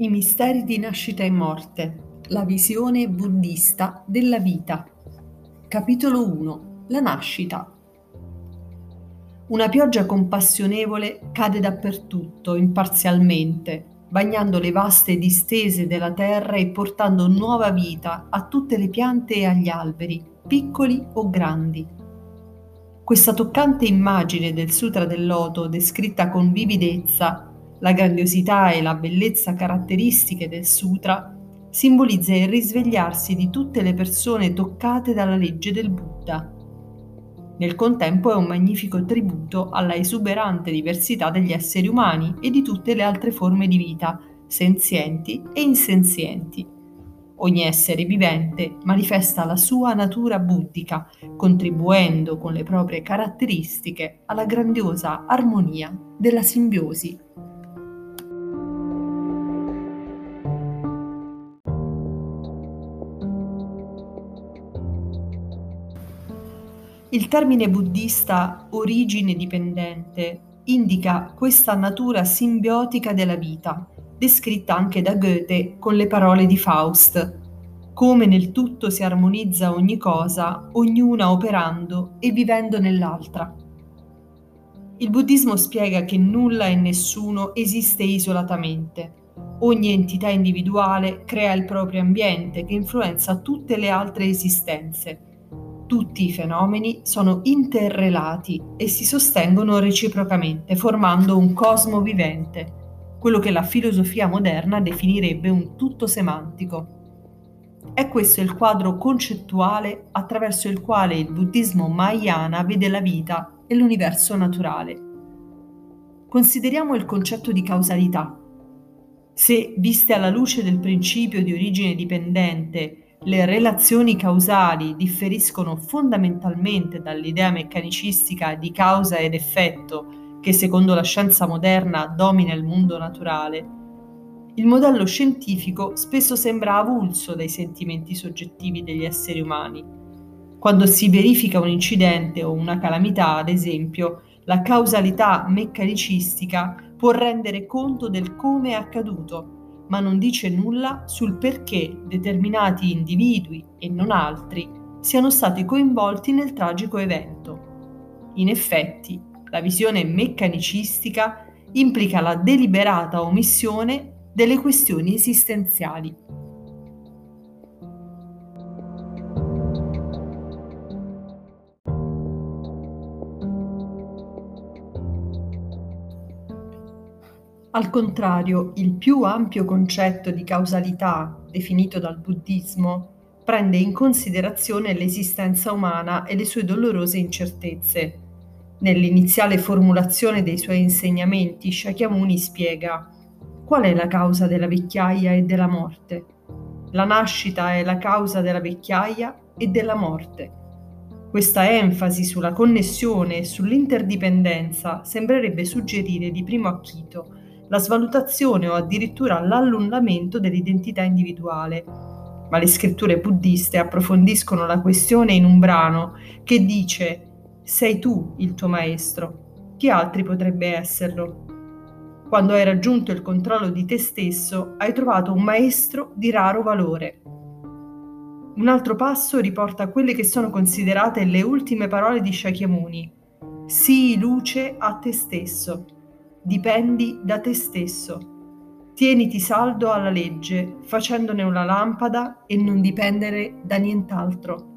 I misteri di nascita e morte, la visione buddista della vita. Capitolo 1. La nascita. Una pioggia compassionevole cade dappertutto, imparzialmente, bagnando le vaste distese della terra e portando nuova vita a tutte le piante e agli alberi, piccoli o grandi. Questa toccante immagine del Sutra del Loto, descritta con vividezza, la grandiosità e la bellezza caratteristiche del sutra simbolizza il risvegliarsi di tutte le persone toccate dalla legge del Buddha. Nel contempo è un magnifico tributo alla esuberante diversità degli esseri umani e di tutte le altre forme di vita, senzienti e insenzienti. Ogni essere vivente manifesta la sua natura buddhica, contribuendo con le proprie caratteristiche alla grandiosa armonia della simbiosi Il termine buddista origine dipendente indica questa natura simbiotica della vita, descritta anche da Goethe con le parole di Faust. Come nel tutto si armonizza ogni cosa, ognuna operando e vivendo nell'altra. Il buddismo spiega che nulla e nessuno esiste isolatamente. Ogni entità individuale crea il proprio ambiente che influenza tutte le altre esistenze tutti i fenomeni sono interrelati e si sostengono reciprocamente, formando un cosmo vivente, quello che la filosofia moderna definirebbe un tutto semantico. È questo il quadro concettuale attraverso il quale il buddismo mahayana vede la vita e l'universo naturale. Consideriamo il concetto di causalità. Se, viste alla luce del principio di origine dipendente, le relazioni causali differiscono fondamentalmente dall'idea meccanicistica di causa ed effetto che secondo la scienza moderna domina il mondo naturale. Il modello scientifico spesso sembra avulso dai sentimenti soggettivi degli esseri umani. Quando si verifica un incidente o una calamità, ad esempio, la causalità meccanicistica può rendere conto del come è accaduto ma non dice nulla sul perché determinati individui e non altri siano stati coinvolti nel tragico evento. In effetti, la visione meccanicistica implica la deliberata omissione delle questioni esistenziali. Al contrario, il più ampio concetto di causalità, definito dal buddismo, prende in considerazione l'esistenza umana e le sue dolorose incertezze. Nell'iniziale formulazione dei suoi insegnamenti, Shakyamuni spiega qual è la causa della vecchiaia e della morte. La nascita è la causa della vecchiaia e della morte. Questa enfasi sulla connessione e sull'interdipendenza sembrerebbe suggerire di primo acchito la svalutazione o addirittura l'allungamento dell'identità individuale. Ma le scritture buddiste approfondiscono la questione in un brano che dice sei tu il tuo maestro, chi altri potrebbe esserlo? Quando hai raggiunto il controllo di te stesso, hai trovato un maestro di raro valore. Un altro passo riporta quelle che sono considerate le ultime parole di Shakyamuni. Sii luce a te stesso dipendi da te stesso. Tieniti saldo alla legge, facendone una lampada e non dipendere da nient'altro.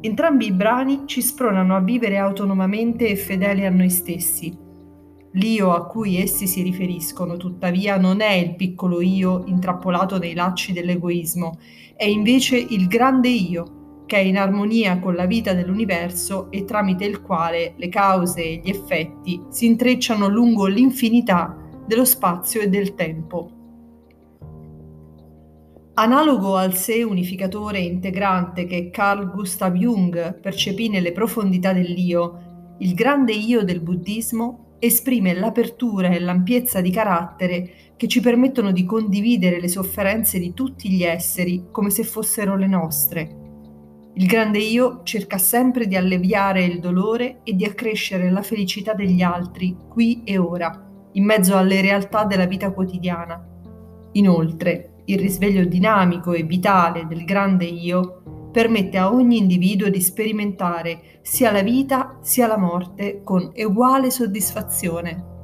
Entrambi i brani ci spronano a vivere autonomamente e fedeli a noi stessi. L'io a cui essi si riferiscono, tuttavia, non è il piccolo io intrappolato nei lacci dell'egoismo, è invece il grande io, che è in armonia con la vita dell'universo e tramite il quale le cause e gli effetti si intrecciano lungo l'infinità dello spazio e del tempo. Analogo al sé unificatore e integrante che Carl Gustav Jung percepì nelle profondità dell'io, il grande io del buddismo esprime l'apertura e l'ampiezza di carattere che ci permettono di condividere le sofferenze di tutti gli esseri come se fossero le nostre il grande io cerca sempre di alleviare il dolore e di accrescere la felicità degli altri, qui e ora, in mezzo alle realtà della vita quotidiana. Inoltre, il risveglio dinamico e vitale del grande io permette a ogni individuo di sperimentare sia la vita sia la morte con uguale soddisfazione.